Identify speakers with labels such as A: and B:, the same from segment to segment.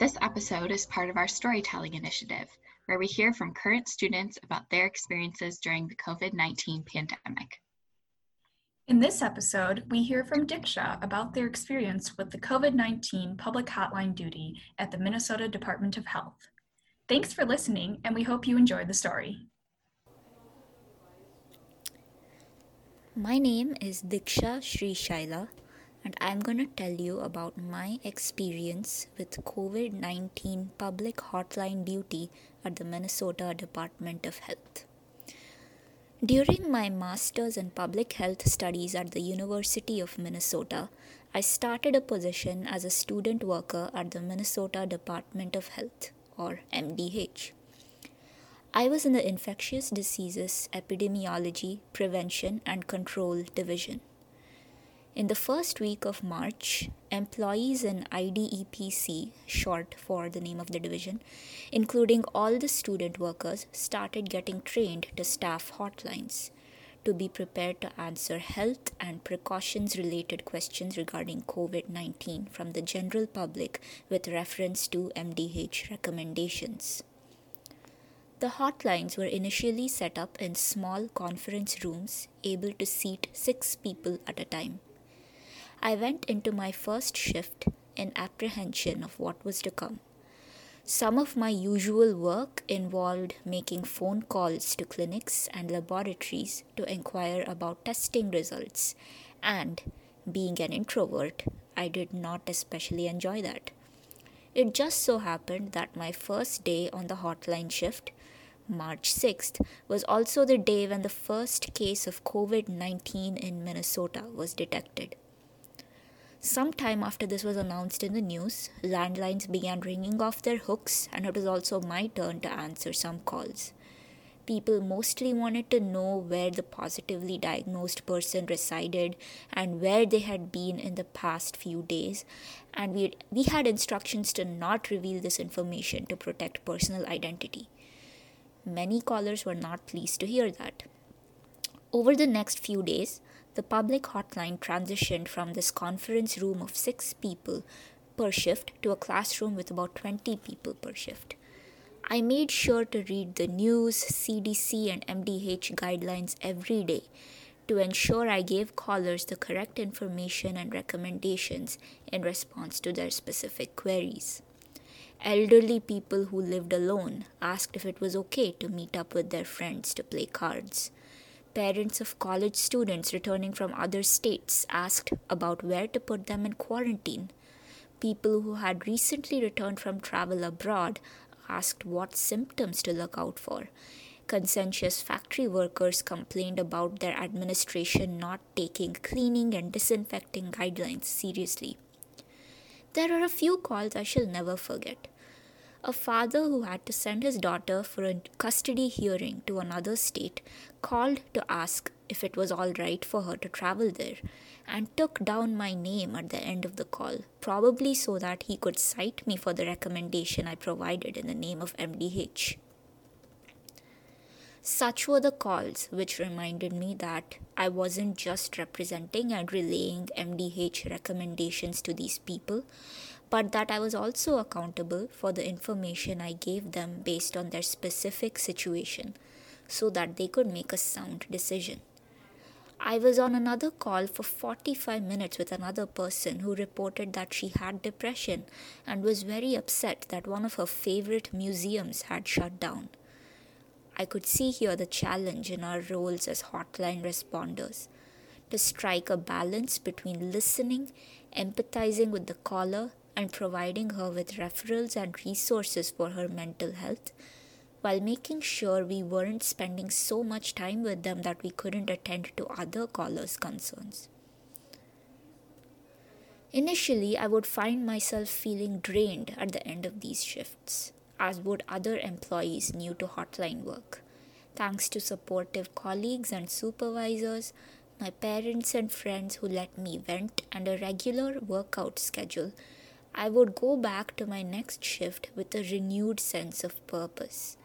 A: This episode is part of our storytelling initiative, where we hear from current students about their experiences during the COVID 19 pandemic.
B: In this episode, we hear from Diksha about their experience with the COVID 19 public hotline duty at the Minnesota Department of Health. Thanks for listening, and we hope you enjoy the story.
C: My name is Diksha Sri Shaila, and I'm to tell you about my experience with COVID 19 public hotline duty at the Minnesota Department of Health. During my master's in public health studies at the University of Minnesota, I started a position as a student worker at the Minnesota Department of Health, or MDH. I was in the Infectious Diseases Epidemiology, Prevention, and Control Division. In the first week of March, employees in IDEPC, short for the name of the division, including all the student workers, started getting trained to staff hotlines to be prepared to answer health and precautions related questions regarding COVID 19 from the general public with reference to MDH recommendations. The hotlines were initially set up in small conference rooms able to seat six people at a time. I went into my first shift in apprehension of what was to come. Some of my usual work involved making phone calls to clinics and laboratories to inquire about testing results, and being an introvert, I did not especially enjoy that. It just so happened that my first day on the hotline shift, March 6th, was also the day when the first case of COVID 19 in Minnesota was detected. Sometime after this was announced in the news, landlines began ringing off their hooks, and it was also my turn to answer some calls. People mostly wanted to know where the positively diagnosed person resided and where they had been in the past few days, and we, we had instructions to not reveal this information to protect personal identity. Many callers were not pleased to hear that. Over the next few days, the public hotline transitioned from this conference room of six people per shift to a classroom with about 20 people per shift. I made sure to read the news, CDC, and MDH guidelines every day to ensure I gave callers the correct information and recommendations in response to their specific queries. Elderly people who lived alone asked if it was okay to meet up with their friends to play cards. Parents of college students returning from other states asked about where to put them in quarantine. People who had recently returned from travel abroad asked what symptoms to look out for. Conscientious factory workers complained about their administration not taking cleaning and disinfecting guidelines seriously. There are a few calls I shall never forget a father who had to send his daughter for a custody hearing to another state called to ask if it was all right for her to travel there and took down my name at the end of the call, probably so that he could cite me for the recommendation I provided in the name of MDH. Such were the calls which reminded me that I wasn't just representing and relaying MDH recommendations to these people, but that I was also accountable for the information I gave them based on their specific situation so that they could make a sound decision. I was on another call for 45 minutes with another person who reported that she had depression and was very upset that one of her favorite museums had shut down. I could see here the challenge in our roles as hotline responders to strike a balance between listening, empathizing with the caller, and providing her with referrals and resources for her mental health while making sure we weren't spending so much time with them that we couldn't attend to other callers' concerns. Initially, I would find myself feeling drained at the end of these shifts, as would other employees new to hotline work. Thanks to supportive colleagues and supervisors, my parents and friends who let me vent, and a regular workout schedule, I would go back to my next shift with a renewed sense of purpose.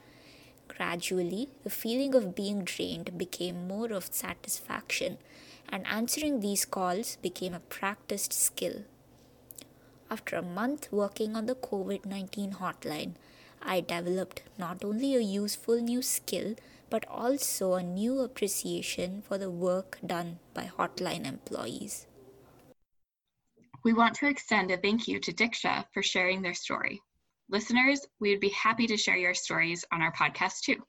C: Gradually, the feeling of being drained became more of satisfaction, and answering these calls became a practiced skill. After a month working on the COVID 19 hotline, I developed not only a useful new skill but also a new appreciation for the work done by hotline employees.
A: We want to extend a thank you to Diksha for sharing their story. Listeners, we would be happy to share your stories on our podcast too.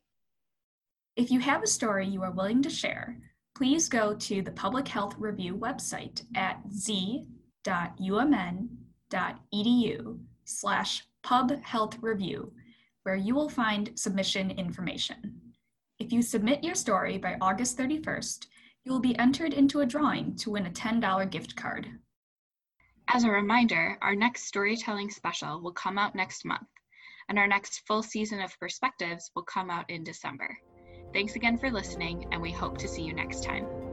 B: If you have a story you are willing to share, please go to the Public Health Review website at z.umn.edu slash pubhealthreview, where you will find submission information. If you submit your story by August 31st, you will be entered into a drawing to win a $10 gift card.
A: As a reminder, our next storytelling special will come out next month, and our next full season of Perspectives will come out in December. Thanks again for listening, and we hope to see you next time.